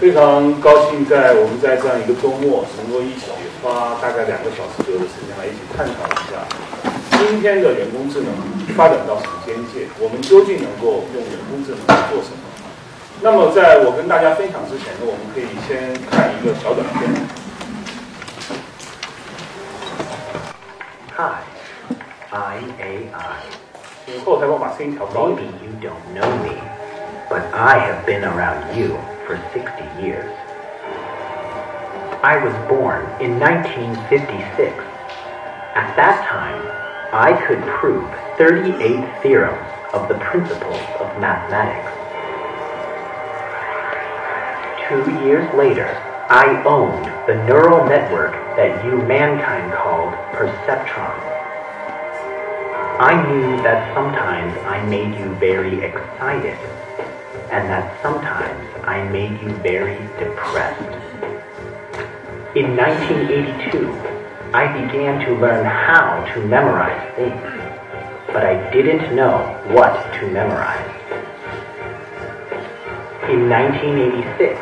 非常高兴在我们在这样一个周末，能够一起花大概两个小时左右的时间来一起探讨一下今天的人工智能发展到什么边界，我们究竟能够用人工智能来做什么？那么在我跟大家分享之前呢，我们可以先看一个小短片。Hi, I'm AI. 请后台帮我把声音调高一点。you don't know me, but I have been around you for 60 years. I was born in 1956. At that time, I could prove 38 theorems of the principles of mathematics. Two years later, I owned the neural network that you mankind called perceptron. I knew that sometimes I made you very excited, and that sometimes I made you very depressed. In 1982, I began to learn how to memorize things, but I didn't know what to memorize. In 1986,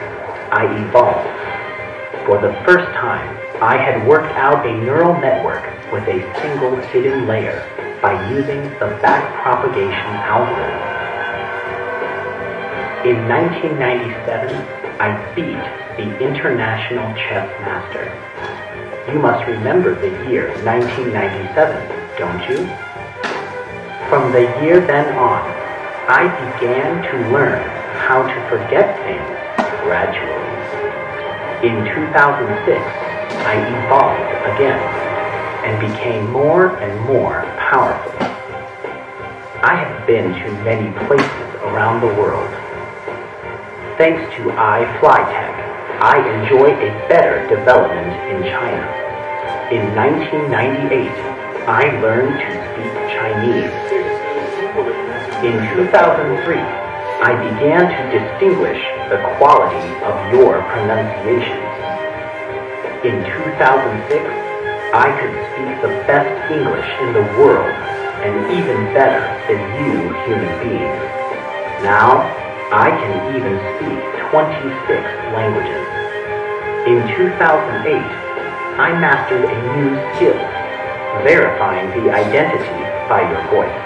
I evolved. For the first time, I had worked out a neural network with a single hidden layer by using the backpropagation algorithm. In 1997, I beat the international chess master. You must remember the year 1997, don't you? From the year then on, I began to learn how to forget things gradually. In 2006, I evolved again and became more and more powerful. I have been to many places around the world thanks to iFlyTech, I enjoy a better development in China. In 1998, I learned to speak Chinese. In 2003, I began to distinguish the quality of your pronunciation. In 2006, I could speak the best English in the world and even better than you human beings. Now, I can even speak 26 languages. In 2008, I mastered a new skill, verifying the identity by your voice.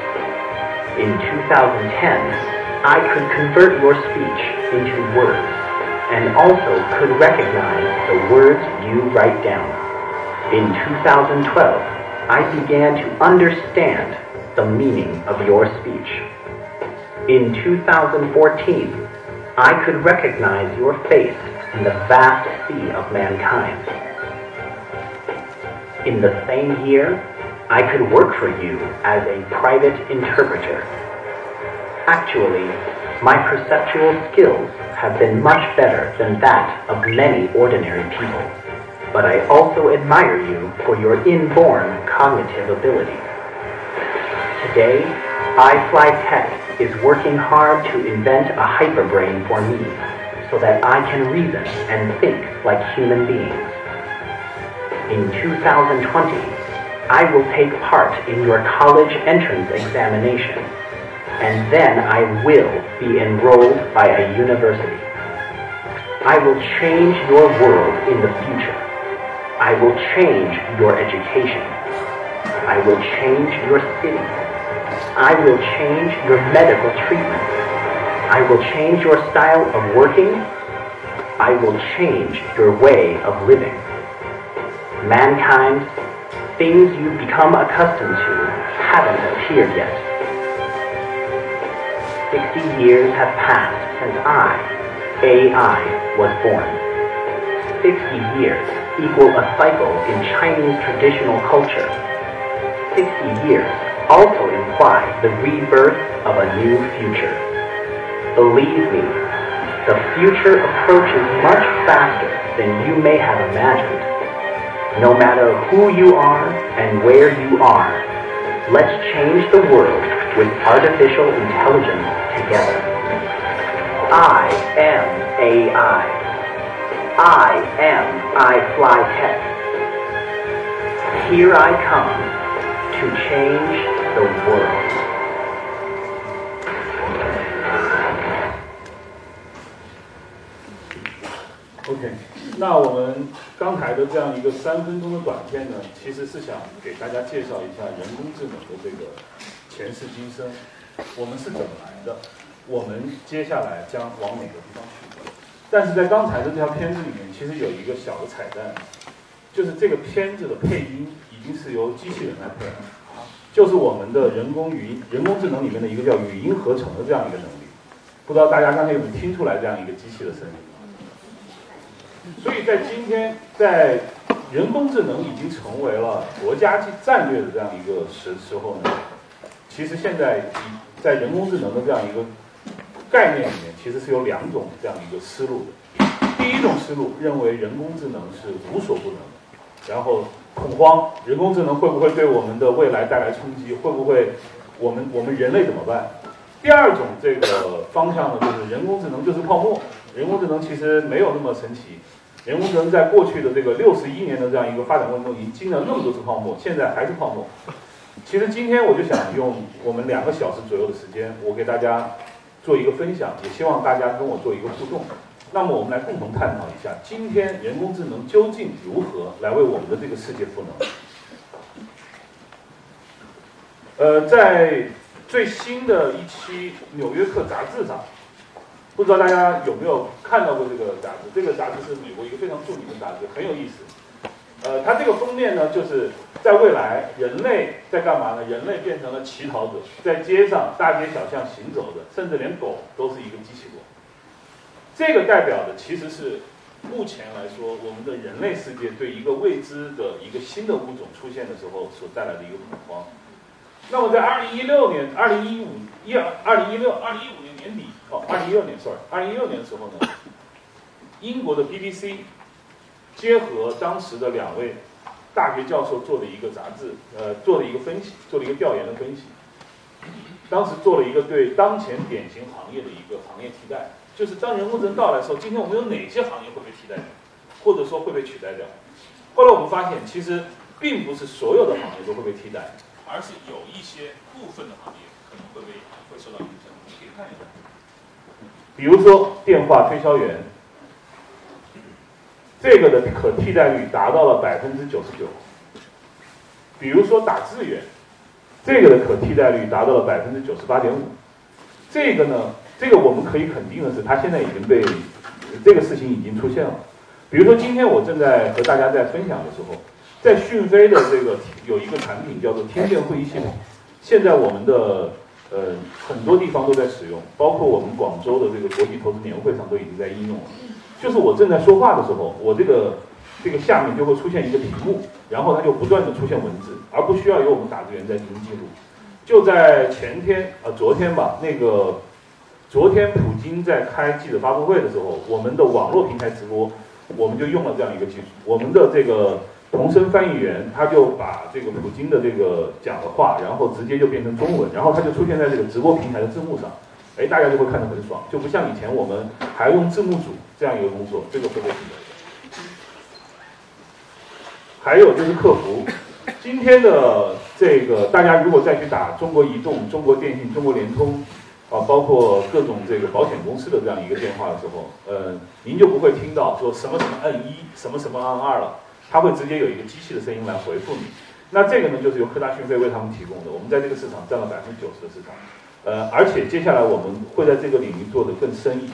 In 2010, I could convert your speech into words and also could recognize the words you write down. In 2012, I began to understand the meaning of your speech. In 2014, I could recognize your face in the vast sea of mankind. In the same year, I could work for you as a private interpreter. Actually, my perceptual skills have been much better than that of many ordinary people, but I also admire you for your inborn cognitive ability. Today, I fly Tech is working hard to invent a hyperbrain for me so that I can reason and think like human beings. In 2020, I will take part in your college entrance examination, and then I will be enrolled by a university. I will change your world in the future. I will change your education. I will change your city. I will change your medical treatment. I will change your style of working. I will change your way of living. Mankind, things you've become accustomed to haven't appeared yet. Sixty years have passed since I, AI, was born. Sixty years equal a cycle in Chinese traditional culture. Sixty years also the rebirth of a new future. Believe me, the future approaches much faster than you may have imagined. No matter who you are and where you are, let's change the world with artificial intelligence together. I am AI. I am iFlyTech. Here I come to change 那我们刚才的这样一个三分钟的短片呢，其实是想给大家介绍一下人工智能的这个前世今生，我们是怎么来的，我们接下来将往哪个地方去。但是在刚才的这条片子里面，其实有一个小的彩蛋，就是这个片子的配音已经是由机器人来配了，就是我们的人工语音、人工智能里面的一个叫语音合成的这样一个能力。不知道大家刚才有没有听出来这样一个机器的声音？所以在今天，在人工智能已经成为了国家级战略的这样一个时时候呢，其实现在在人工智能的这样一个。概念里面其实是有两种这样一个思路的。第一种思路认为人工智能是无所不能，然后恐慌，人工智能会不会对我们的未来带来冲击？会不会我们我们人类怎么办？第二种这个方向呢，就是人工智能就是泡沫，人工智能其实没有那么神奇。人工智能在过去的这个六十一年的这样一个发展过程中，已经经历了那么多次泡沫，现在还是泡沫。其实今天我就想用我们两个小时左右的时间，我给大家。做一个分享，也希望大家跟我做一个互动。那么，我们来共同探讨一下，今天人工智能究竟如何来为我们的这个世界赋能？呃，在最新的一期《纽约客》杂志上，不知道大家有没有看到过这个杂志？这个杂志是美国一个非常著名的杂志，很有意思。呃，它这个封面呢，就是在未来，人类在干嘛呢？人类变成了乞讨者，在街上大街小巷行走的，甚至连狗都是一个机器狗。这个代表的其实是目前来说，我们的人类世界对一个未知的一个新的物种出现的时候所带来的一个恐慌。那么在二零一六年、二零一五、一二、零一六、二零一五年年底，哦，二零一六年，sorry，二零一六年的时候呢，英国的 BBC。结合当时的两位大学教授做的一个杂志，呃，做了一个分析，做了一个调研的分析。当时做了一个对当前典型行业的一个行业替代，就是当人工智能到来的时候，今天我们有哪些行业会被替代掉，或者说会被取代掉？后来我们发现，其实并不是所有的行业都会被替代，而是有一些部分的行业可能会被会受到影响。可以看一下，比如说电话推销员。这个的可替代率达到了百分之九十九。比如说打字员，这个的可替代率达到了百分之九十八点五。这个呢，这个我们可以肯定的是，它现在已经被这个事情已经出现了。比如说今天我正在和大家在分享的时候，在讯飞的这个有一个产品叫做天线会议系统，现在我们的呃很多地方都在使用，包括我们广州的这个国际投资年会上都已经在应用了。就是我正在说话的时候，我这个这个下面就会出现一个屏幕，然后它就不断的出现文字，而不需要由我们打字员在进行记录。就在前天啊，昨天吧，那个昨天普京在开记者发布会的时候，我们的网络平台直播，我们就用了这样一个技术，我们的这个同声翻译员他就把这个普京的这个讲的话，然后直接就变成中文，然后他就出现在这个直播平台的字幕上。哎，大家就会看得很爽，就不像以前我们还用字幕组这样一个工作，这个会被替代。还有就是客服，今天的这个大家如果再去打中国移动、中国电信、中国联通，啊，包括各种这个保险公司的这样一个电话的时候，呃，您就不会听到说什么什么摁一，什么什么按二了，它会直接有一个机器的声音来回复你。那这个呢，就是由科大讯飞为他们提供的，我们在这个市场占了百分之九十的市场。呃，而且接下来我们会在这个领域做得更深一些。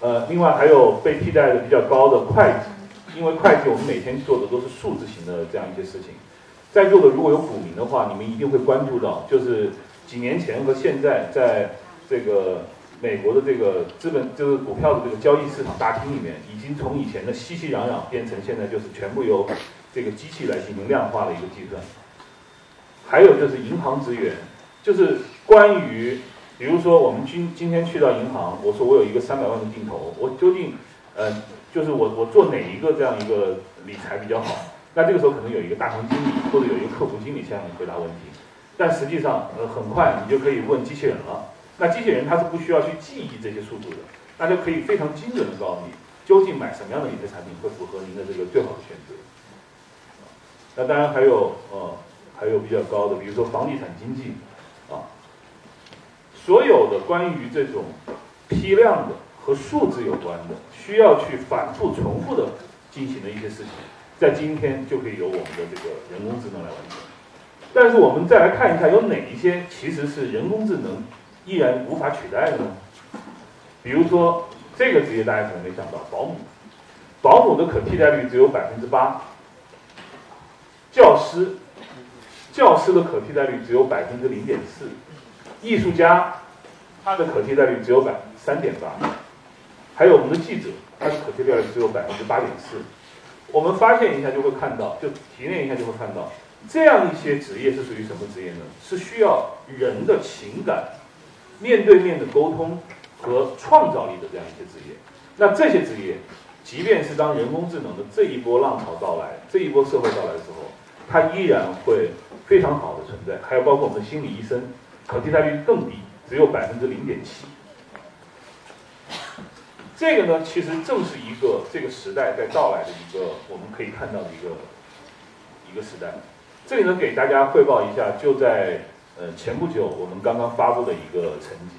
呃，另外还有被替代的比较高的会计，因为会计我们每天做的都是数字型的这样一些事情。在座的如果有股民的话，你们一定会关注到，就是几年前和现在，在这个美国的这个资本就是股票的这个交易市场大厅里面，已经从以前的熙熙攘攘变成现在就是全部由这个机器来进行量化的一个计算。还有就是银行职员。就是关于，比如说我们今今天去到银行，我说我有一个三百万的定投，我究竟，呃，就是我我做哪一个这样一个理财比较好？那这个时候可能有一个大堂经理或者有一个客服经理向你回答问题，但实际上呃很快你就可以问机器人了。那机器人它是不需要去记忆这些数字的，那就可以非常精准的告诉你究竟买什么样的理财产品会符合您的这个最好的选择。那当然还有呃还有比较高的，比如说房地产经济，啊。所有的关于这种批量的和数字有关的，需要去反复重复的进行的一些事情，在今天就可以由我们的这个人工智能来完成。但是我们再来看一看，有哪一些其实是人工智能依然无法取代的呢？比如说这个职业大家可能没想到，保姆，保姆的可替代率只有百分之八。教师，教师的可替代率只有百分之零点四。艺术家，他的可替代率只有百三点八。还有我们的记者，他的可替代率只有百分之八点四。我们发现一下就会看到，就提炼一下就会看到。这样一些职业是属于什么职业呢？是需要人的情感、面对面的沟通和创造力的这样一些职业。那这些职业，即便是当人工智能的这一波浪潮到来、这一波社会到来的时候，它依然会非常好的存在。还有包括我们的心理医生，可替代率更低，只有百分之零点七。这个呢，其实正是一个这个时代在到来的一个我们可以看到的一个一个时代。这里呢，给大家汇报一下，就在呃前不久，我们刚刚发布的一个成绩，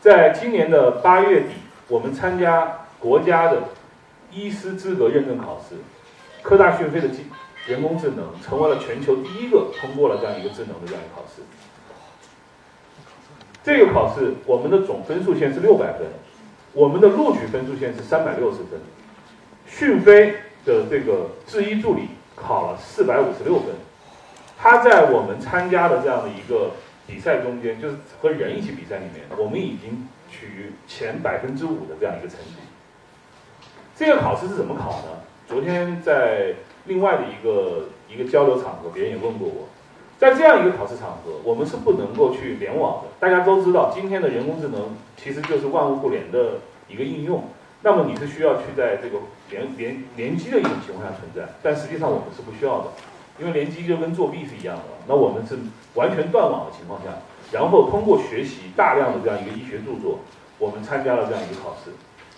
在今年的八月底，我们参加国家的医师资格认证考试，科大讯飞的机人工智能成为了全球第一个通过了这样一个智能的这样一个考试。这个考试，我们的总分数线是六百分，我们的录取分数线是三百六十分，讯飞的这个智医助理考了四百五十六分。他在我们参加的这样的一个比赛中间，就是和人一起比赛里面，我们已经取前百分之五的这样一个成绩。这个考试是怎么考呢？昨天在另外的一个一个交流场合，别人也问过我，在这样一个考试场合，我们是不能够去联网的。大家都知道，今天的人工智能其实就是万物互联的一个应用。那么你是需要去在这个联联联机的一种情况下存在，但实际上我们是不需要的。因为联机就跟作弊是一样的，那我们是完全断网的情况下，然后通过学习大量的这样一个医学著作，我们参加了这样一个考试，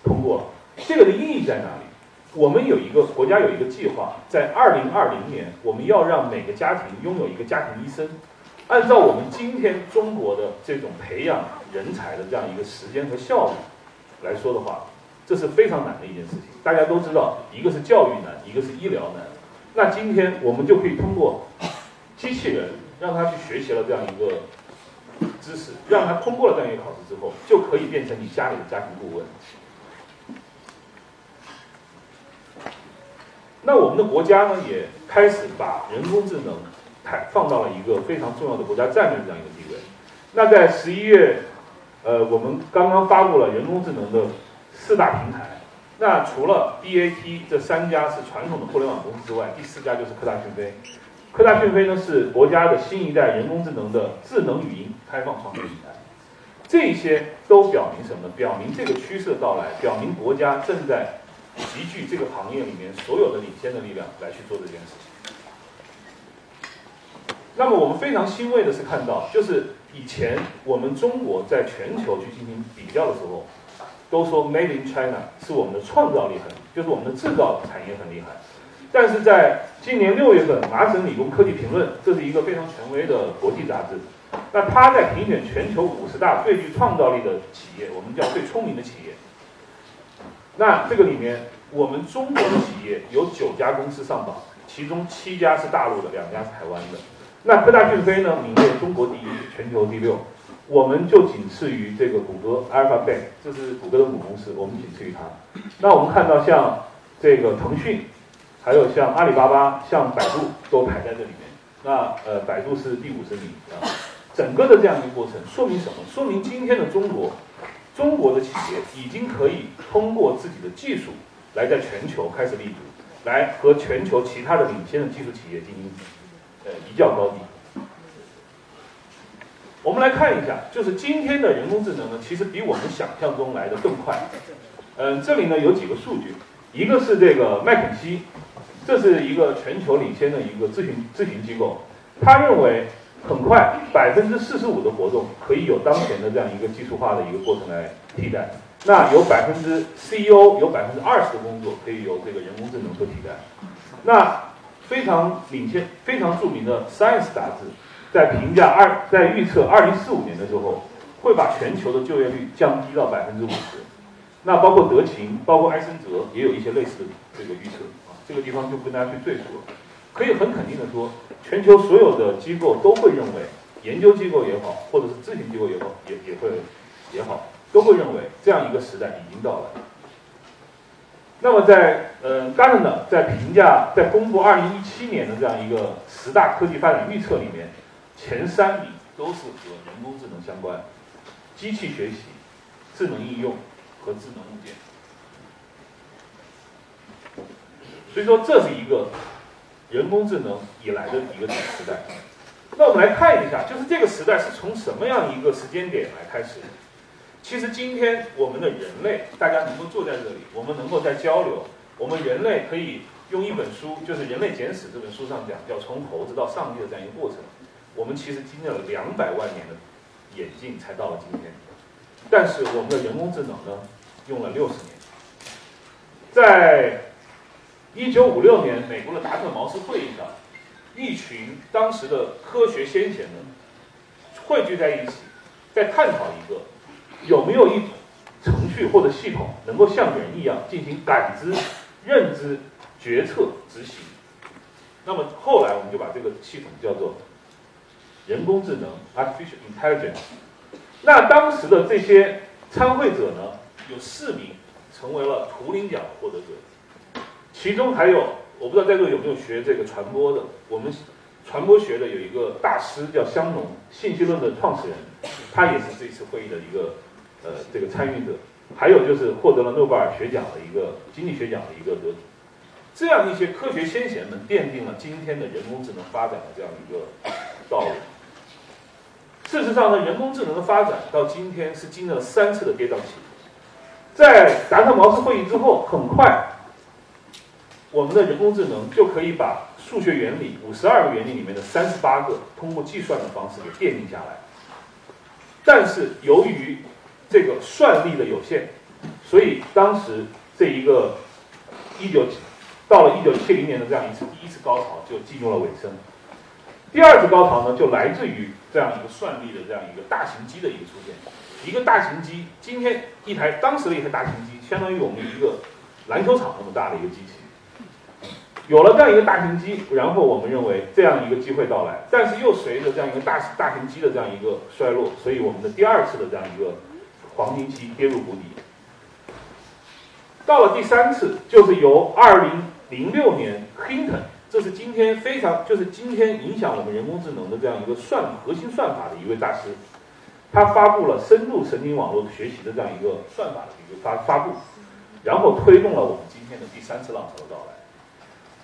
通过了。这个的意义在哪里？我们有一个国家有一个计划，在二零二零年，我们要让每个家庭拥有一个家庭医生。按照我们今天中国的这种培养人才的这样一个时间和效率来说的话，这是非常难的一件事情。大家都知道，一个是教育难，一个是医疗难。那今天我们就可以通过机器人让他去学习了这样一个知识，让他通过了这样一个考试之后，就可以变成你家里的家庭顾问。那我们的国家呢，也开始把人工智能太放到了一个非常重要的国家战略这样一个地位。那在十一月，呃，我们刚刚发布了人工智能的四大平台。那除了 BAT 这三家是传统的互联网公司之外，第四家就是科大讯飞。科大讯飞呢是国家的新一代人工智能的智能语音开放创新平台。这些都表明什么？表明这个趋势的到来，表明国家正在集聚这个行业里面所有的领先的力量来去做这件事情。那么我们非常欣慰的是看到，就是以前我们中国在全球去进行比较的时候。都说 Made in China 是我们的创造力很，就是我们的制造产业很厉害。但是在今年六月份，麻省理工科技评论，这是一个非常权威的国际杂志，那他在评选全球五十大最具创造力的企业，我们叫最聪明的企业。那这个里面，我们中国的企业有九家公司上榜，其中七家是大陆的，两家是台湾的。那科大讯飞呢，名列中国第一，全球第六。我们就仅次于这个谷歌 Alphabet，这是谷歌的母公司，我们仅次于它。那我们看到像这个腾讯，还有像阿里巴巴、像百度都排在这里面。那呃，百度是第五十名啊。整个的这样一个过程说明什么？说明今天的中国，中国的企业已经可以通过自己的技术来在全球开始立足，来和全球其他的领先的技术企业进行呃一较高低。我们来看一下，就是今天的人工智能呢，其实比我们想象中来的更快。嗯，这里呢有几个数据，一个是这个麦肯锡，这是一个全球领先的一个咨询咨询机构，他认为很快百分之四十五的活动可以有当前的这样一个技术化的一个过程来替代，那有百分之 CEO 有百分之二十的工作可以由这个人工智能所替代。那非常领先、非常著名的 Science 杂志。在评价二，在预测二零四五年的时候，会把全球的就业率降低到百分之五十。那包括德勤，包括埃森哲，也有一些类似的这个预测啊。这个地方就不跟大家去赘述了。可以很肯定的说，全球所有的机构都会认为，研究机构也好，或者是咨询机构也好，也也会也好，都会认为这样一个时代已经到来。那么在呃 Gartner 在评价在公布二零一七年的这样一个十大科技发展预测里面，前三名都是和人工智能相关，机器学习、智能应用和智能物件。所以说这是一个人工智能以来的一个时代。那我们来看一下，就是这个时代是从什么样一个时间点来开始？其实今天我们的人类，大家能够坐在这里，我们能够在交流，我们人类可以用一本书，就是《人类简史》这本书上讲，叫从猴子到上帝的这样一个过程。我们其实经历了两百万年的演进，才到了今天。但是我们的人工智能呢，用了六十年。在一九五六年，美国的达特茅斯会议上，一群当时的科学先贤们汇聚在一起，在探讨一个。有没有一种程序或者系统能够像人一样进行感知、认知、决策、执行？那么后来我们就把这个系统叫做人工智能 （artificial intelligence）。那当时的这些参会者呢，有四名成为了图灵奖获得者，其中还有我不知道在座有没有学这个传播的，我们传播学的有一个大师叫香农，信息论的创始人，他也是这次会议的一个。呃，这个参与者，还有就是获得了诺贝尔学奖的一个经济学奖的一个得主，这样一些科学先贤们奠定了今天的人工智能发展的这样一个道路。事实上呢，人工智能的发展到今天是经历了三次的跌宕起伏。在达特茅斯会议之后，很快，我们的人工智能就可以把数学原理五十二个原理里面的三十八个通过计算的方式给奠定下来。但是由于这个算力的有限，所以当时这一个一九到了一九七零年的这样一次第一次高潮就进入了尾声。第二次高潮呢，就来自于这样一个算力的这样一个大型机的一个出现。一个大型机，今天一台当时的一台大型机，相当于我们一个篮球场那么大的一个机器。有了这样一个大型机，然后我们认为这样一个机会到来，但是又随着这样一个大大型机的这样一个衰落，所以我们的第二次的这样一个。黄金期跌入谷底，到了第三次，就是由二零零六年 Hinton，这是今天非常就是今天影响我们人工智能的这样一个算核心算法的一位大师，他发布了深度神经网络学习的这样一个算法的一个发发布，然后推动了我们今天的第三次浪潮的到来。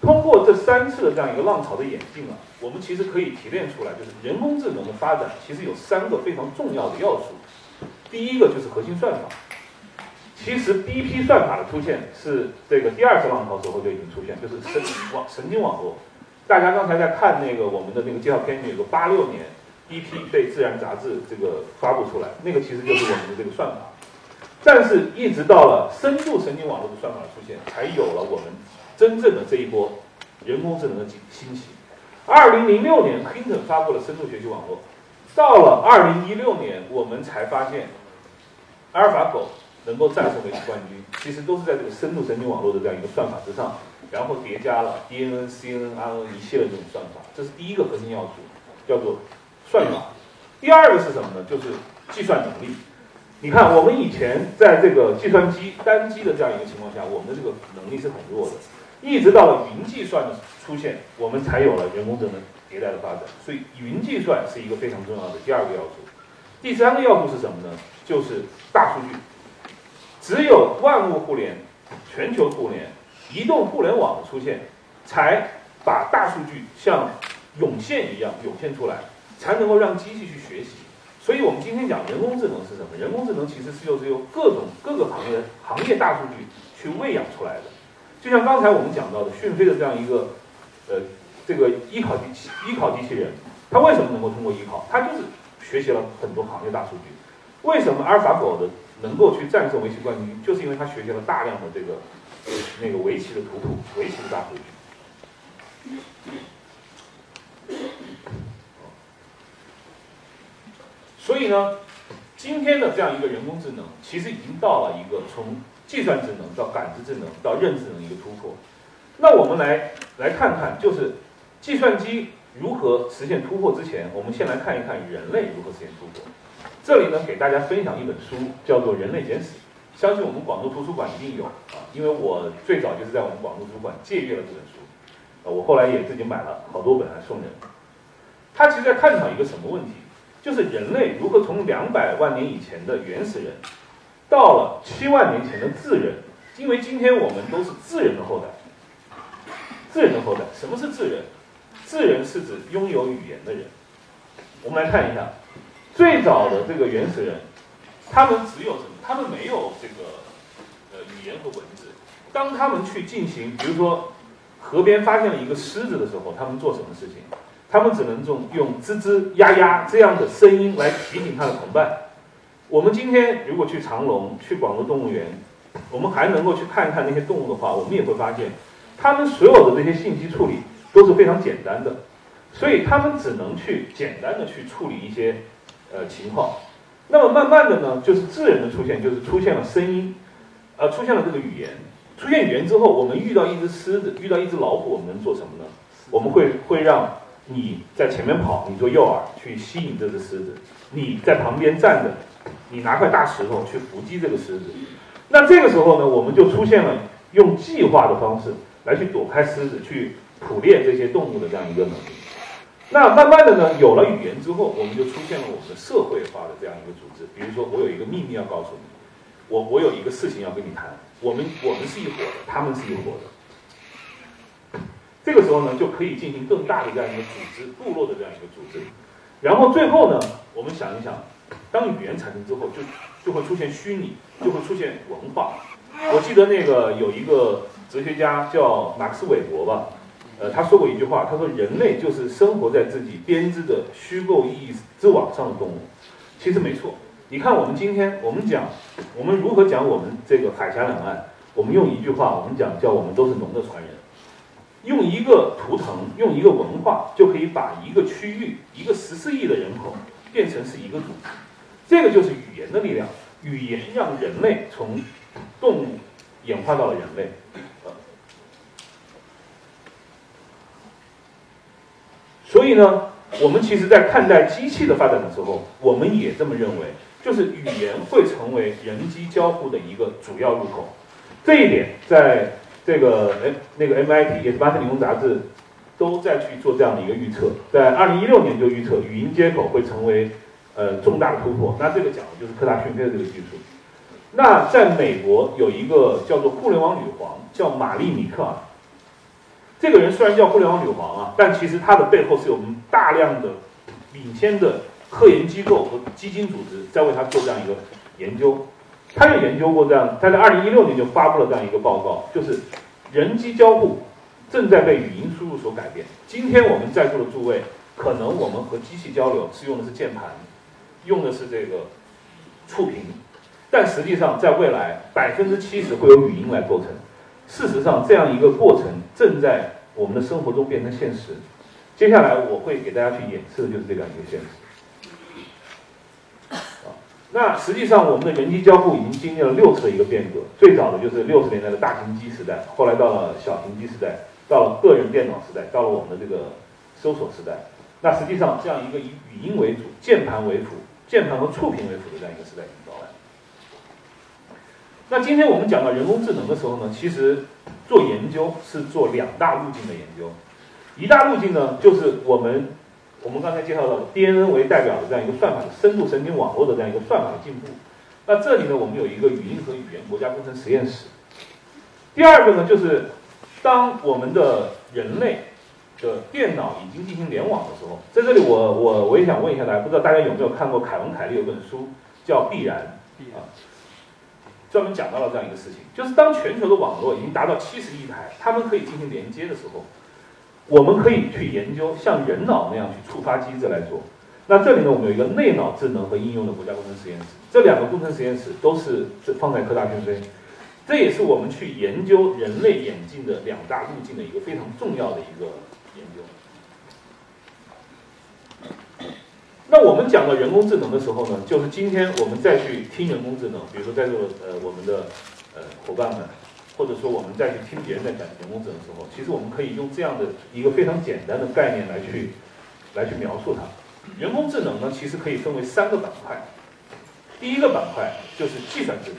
通过这三次的这样一个浪潮的演进啊，我们其实可以提炼出来，就是人工智能的发展其实有三个非常重要的要素。第一个就是核心算法，其实第一批算法的出现是这个第二次浪潮时候就已经出现，就是神网神经网络。大家刚才在看那个我们的那个介绍片里面有个八六年第一批被《自然》杂志这个发布出来，那个其实就是我们的这个算法。但是，一直到了深度神经网络的算法出现，才有了我们真正的这一波人工智能的兴兴起。二零零六年，Hinton 发布了深度学习网络。到了二零一六年，我们才发现，阿尔法狗能够战胜围棋冠军，其实都是在这个深度神经网络的这样一个算法之上，然后叠加了 DNN、CNN、RNN 一系列这种算法，这是第一个核心要素，叫做算法。第二个是什么呢？就是计算能力。你看，我们以前在这个计算机单机的这样一个情况下，我们的这个能力是很弱的，一直到了云计算的出现，我们才有了人工智能。迭代的发展，所以云计算是一个非常重要的第二个要素。第三个要素是什么呢？就是大数据。只有万物互联、全球互联、移动互联网的出现，才把大数据像涌现一样涌现出来，才能够让机器去学习。所以我们今天讲人工智能是什么？人工智能其实是就是由各种各个行业的行业大数据去喂养出来的。就像刚才我们讲到的讯飞的这样一个呃。这个依考机器依考机器人，它为什么能够通过依考？它就是学习了很多行业大数据。为什么阿尔法狗的能够去战胜围棋冠军？就是因为他学习了大量的这个那个围棋的图谱、围棋的大数据。所以呢，今天的这样一个人工智能，其实已经到了一个从计算智能到感知智能到认知能一个突破。那我们来来看看，就是计算机如何实现突破之前，我们先来看一看人类如何实现突破。这里呢，给大家分享一本书，叫做《人类简史》，相信我们广州图书馆一定有啊，因为我最早就是在我们广州图书馆借阅了这本书，呃，我后来也自己买了好多本来送人。它其实在探讨一个什么问题？就是人类如何从两百万年以前的原始人，到了七万年前的智人，因为今天我们都是智人的后代。智人的后代，什么是智人？智人是指拥有语言的人。我们来看一下，最早的这个原始人，他们只有什么？他们没有这个呃语言和文字。当他们去进行，比如说河边发现了一个狮子的时候，他们做什么事情？他们只能用用吱吱呀呀这样的声音来提醒他的同伴。我们今天如果去长隆、去广州动物园，我们还能够去看看那些动物的话，我们也会发现。他们所有的这些信息处理都是非常简单的，所以他们只能去简单的去处理一些呃情况。那么慢慢的呢，就是智人的出现，就是出现了声音，呃，出现了这个语言。出现语言之后，我们遇到一只狮子，遇到一只老虎，我们能做什么呢？我们会会让你在前面跑，你做诱饵去吸引这只狮子；你在旁边站着，你拿块大石头去伏击这个狮子。那这个时候呢，我们就出现了用计划的方式。来去躲开狮子，去捕猎这些动物的这样一个能力。那慢慢的呢，有了语言之后，我们就出现了我们的社会化的这样一个组织。比如说，我有一个秘密要告诉你，我我有一个事情要跟你谈。我们我们是一伙的，他们是一伙的。这个时候呢，就可以进行更大的这样一个组织，部落的这样一个组织。然后最后呢，我们想一想，当语言产生之后，就就会出现虚拟，就会出现文化。我记得那个有一个。哲学家叫马克思韦伯吧，呃，他说过一句话，他说人类就是生活在自己编织的虚构意义之网上的动物。其实没错，你看我们今天我们讲，我们如何讲我们这个海峡两岸，我们用一句话，我们讲叫我们都是龙的传人，用一个图腾，用一个文化，就可以把一个区域一个十四亿的人口变成是一个组织，这个就是语言的力量，语言让人类从动物演化到了人类。所所以呢，我们其实，在看待机器的发展的时候，我们也这么认为，就是语言会成为人机交互的一个主要入口。这一点，在这个哎那个 MIT 也是麻省理工杂志都在去做这样的一个预测，在二零一六年就预测语音接口会成为呃重大的突破。那这个讲的就是科大讯飞的这个技术。那在美国有一个叫做互联网女皇，叫玛丽米克尔。这个人虽然叫互联网女皇啊，但其实她的背后是有我们大量的领先的科研机构和基金组织在为她做这样一个研究。他就研究过这样，他在二零一六年就发布了这样一个报告，就是人机交互正在被语音输入所改变。今天我们在座的诸位，可能我们和机器交流是用的是键盘，用的是这个触屏，但实际上在未来百分之七十会有语音来构成。事实上，这样一个过程正在我们的生活中变成现实。接下来我会给大家去演示的就是这样一个现实。啊，那实际上我们的人机交互已经经历了六次的一个变革。最早的就是六十年代的大型机时代，后来到了小型机时代，到了个人电脑时代，到了我们的这个搜索时代。那实际上这样一个以语音为主、键盘为辅、键盘和触屏为辅的这样一个时代已经到来。那今天我们讲到人工智能的时候呢，其实做研究是做两大路径的研究。一大路径呢，就是我们我们刚才介绍到的 DNN 为代表的这样一个算法的深度神经网络的这样一个算法的进步。那这里呢，我们有一个语音和语言国家工程实验室。第二个呢，就是当我们的人类的电脑已经进行联网的时候，在这里我我我也想问一下大家，不知道大家有没有看过凯文凯利有本书叫《必然》啊？专门讲到了这样一个事情，就是当全球的网络已经达到七十亿台，它们可以进行连接的时候，我们可以去研究像人脑那样去触发机制来做。那这里呢，我们有一个内脑智能和应用的国家工程实验室，这两个工程实验室都是放在科大讯飞，这也是我们去研究人类眼镜的两大路径的一个非常重要的一个研究。那我们讲到人工智能的时候呢，就是今天我们再去听人工智能，比如说在座呃我们的呃伙伴们，或者说我们再去听别人在讲人工智能的时候，其实我们可以用这样的一个非常简单的概念来去来去描述它。人工智能呢，其实可以分为三个板块。第一个板块就是计算智能，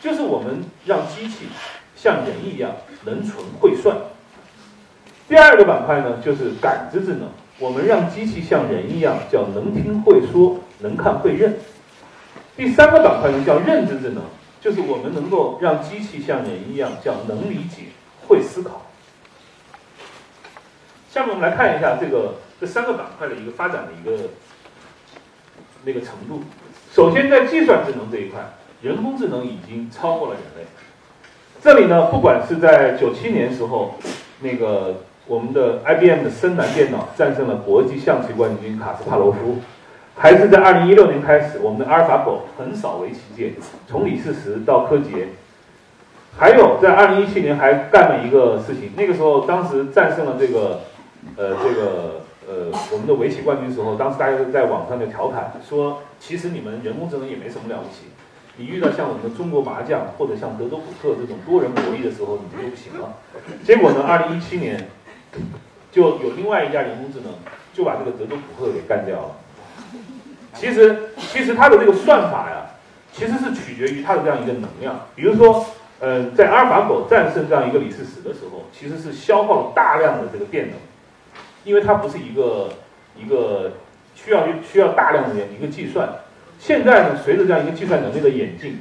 就是我们让机器像人一样能存会算。第二个板块呢，就是感知智能，我们让机器像人一样叫能听会说，能看会认。第三个板块呢，叫认知智能，就是我们能够让机器像人一样叫能理解、会思考。下面我们来看一下这个这三个板块的一个发展的一个那个程度。首先，在计算智能这一块，人工智能已经超过了人类。这里呢，不管是在九七年时候，那个我们的 IBM 的深蓝电脑战胜了国际象棋冠军卡斯帕罗夫，还是在二零一六年开始，我们的阿尔法狗横扫围棋界，从李世石到柯洁，还有在二零一七年还干了一个事情，那个时候当时战胜了这个，呃，这个。呃，我们的围棋冠军时候，当时大家都在网上就调侃说，其实你们人工智能也没什么了不起，你遇到像我们的中国麻将或者像德州扑克这种多人博弈的时候，你们就不行了。结果呢，二零一七年就有另外一家人工智能就把这个德州扑克给干掉了。其实，其实它的这个算法呀，其实是取决于它的这样一个能量。比如说，呃，在阿尔法狗战胜这样一个李世石的时候，其实是消耗了大量的这个电能。因为它不是一个一个需要需要大量的一个计算，现在呢，随着这样一个计算能力的演进，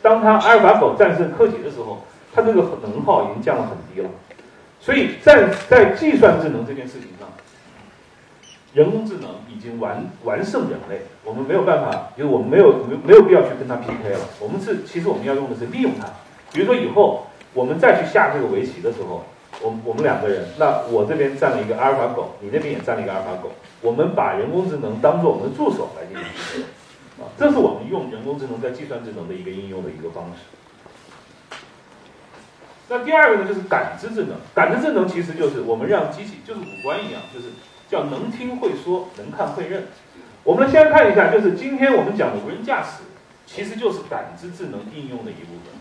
当它阿尔法狗战胜柯洁的时候，它这个能耗已经降了很低了。所以在在计算智能这件事情上，人工智能已经完完胜人类，我们没有办法，就是我们没有没没有必要去跟它 PK 了。我们是其实我们要用的是利用它，比如说以后我们再去下这个围棋的时候。我我们两个人，那我这边站了一个阿尔法狗，你那边也站了一个阿尔法狗，我们把人工智能当做我们的助手来进行计算，啊，这是我们用人工智能在计算智能的一个应用的一个方式。那第二个呢，就是感知智能。感知智能其实就是我们让机器，就是五官一样，就是叫能听会说，能看会认。我们先看一下，就是今天我们讲的无人驾驶，其实就是感知智能应用的一部分。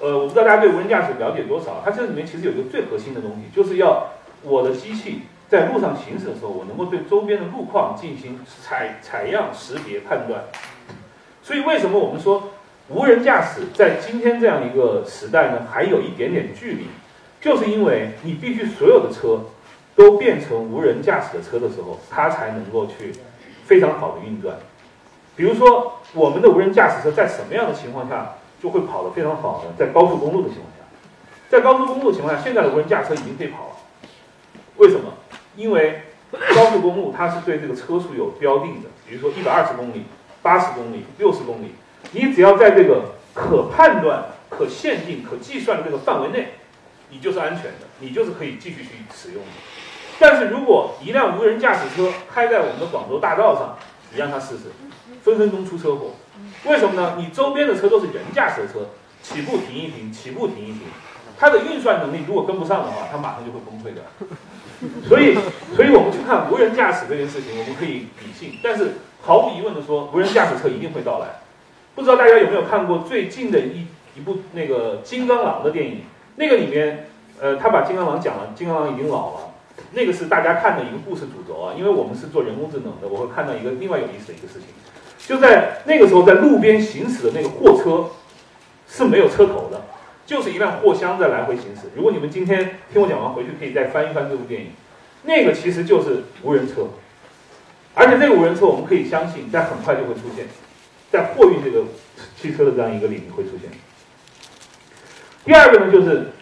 呃，我不知道大家对无人驾驶了解多少？它这里面其实有一个最核心的东西，就是要我的机器在路上行驶的时候，我能够对周边的路况进行采采样、识别、判断。所以，为什么我们说无人驾驶在今天这样一个时代呢，还有一点点距离？就是因为你必须所有的车都变成无人驾驶的车的时候，它才能够去非常好的运转。比如说，我们的无人驾驶车在什么样的情况下？就会跑得非常好呢，在高速公路的情况下，在高速公路的情况下，现在的无人驾驶车已经可以跑了。为什么？因为高速公路它是对这个车速有标定的，比如说一百二十公里、八十公里、六十公里，你只要在这个可判断、可限定、可计算的这个范围内，你就是安全的，你就是可以继续去使用的。但是如果一辆无人驾驶车开在我们的广州大道上，你让它试试，分分钟出车祸。为什么呢？你周边的车都是人驾驶的车，起步停一停，起步停一停，它的运算能力如果跟不上的话，它马上就会崩溃的。所以，所以我们去看无人驾驶这件事情，我们可以理性，但是毫无疑问的说，无人驾驶车一定会到来。不知道大家有没有看过最近的一一部那个金刚狼的电影？那个里面，呃，他把金刚狼讲了，金刚狼已经老了。那个是大家看的一个故事主轴啊，因为我们是做人工智能的，我会看到一个另外有意思的一个事情。就在那个时候，在路边行驶的那个货车是没有车头的，就是一辆货箱在来回行驶。如果你们今天听我讲完回去，可以再翻一翻这部电影，那个其实就是无人车，而且这个无人车我们可以相信，在很快就会出现，在货运这个汽车的这样一个领域会出现。第二个呢，就是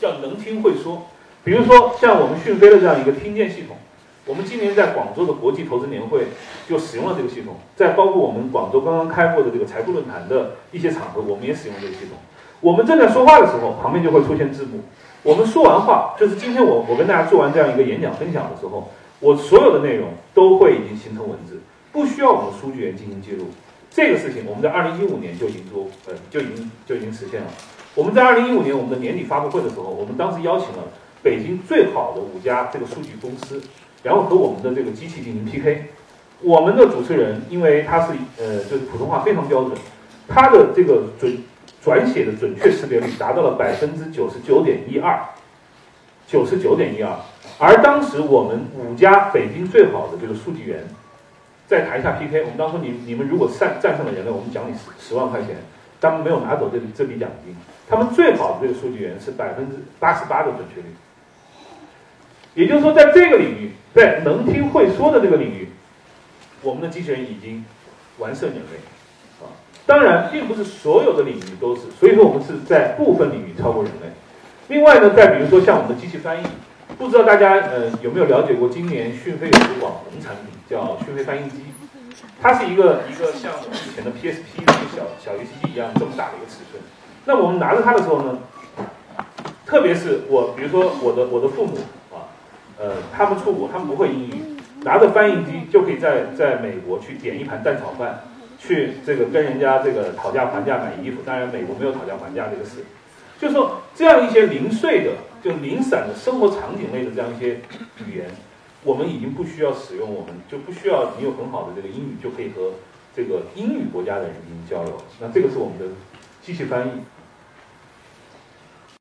叫能听会说，比如说像我们讯飞的这样一个听见系统。我们今年在广州的国际投资年会就使用了这个系统，在包括我们广州刚刚开过的这个财富论坛的一些场合，我们也使用这个系统。我们正在说话的时候，旁边就会出现字幕。我们说完话，就是今天我我跟大家做完这样一个演讲分享的时候，我所有的内容都会已经形成文字，不需要我们数据员进行记录。这个事情我们在二零一五年就已经做，呃，就已经就已经实现了。我们在二零一五年我们的年底发布会的时候，我们当时邀请了北京最好的五家这个数据公司。然后和我们的这个机器进行 PK，我们的主持人因为他是呃就是普通话非常标准，他的这个准转写的准确识别率达到了百分之九十九点一二，九十九点一二。而当时我们五家北京最好的这个数据员，在台下 PK，我们当时你你们如果战战胜了人类，我们奖你十十万块钱。他们没有拿走这这笔奖金，他们最好的这个数据源是百分之八十八的准确率。也就是说，在这个领域，在能听会说的这个领域，我们的机器人已经完胜人类。啊，当然，并不是所有的领域都是，所以说我们是在部分领域超过人类。另外呢，再比如说像我们的机器翻译。不知道大家呃有没有了解过，今年讯飞有一个网红产品叫讯飞翻译机，它是一个一个像我们以前的 PSP 那个小小游戏机一样这么大的一个尺寸。那我们拿着它的时候呢，特别是我，比如说我的我的父母啊，呃，他们出国，他们不会英语，拿着翻译机就可以在在美国去点一盘蛋炒饭，去这个跟人家这个讨价还价买衣服。当然，美国没有讨价还价这个事。就是说，这样一些零碎的、就零散的生活场景类的这样一些语言，我们已经不需要使用，我们就不需要你有很好的这个英语就可以和这个英语国家的人进行交流。那这个是我们的机器翻译。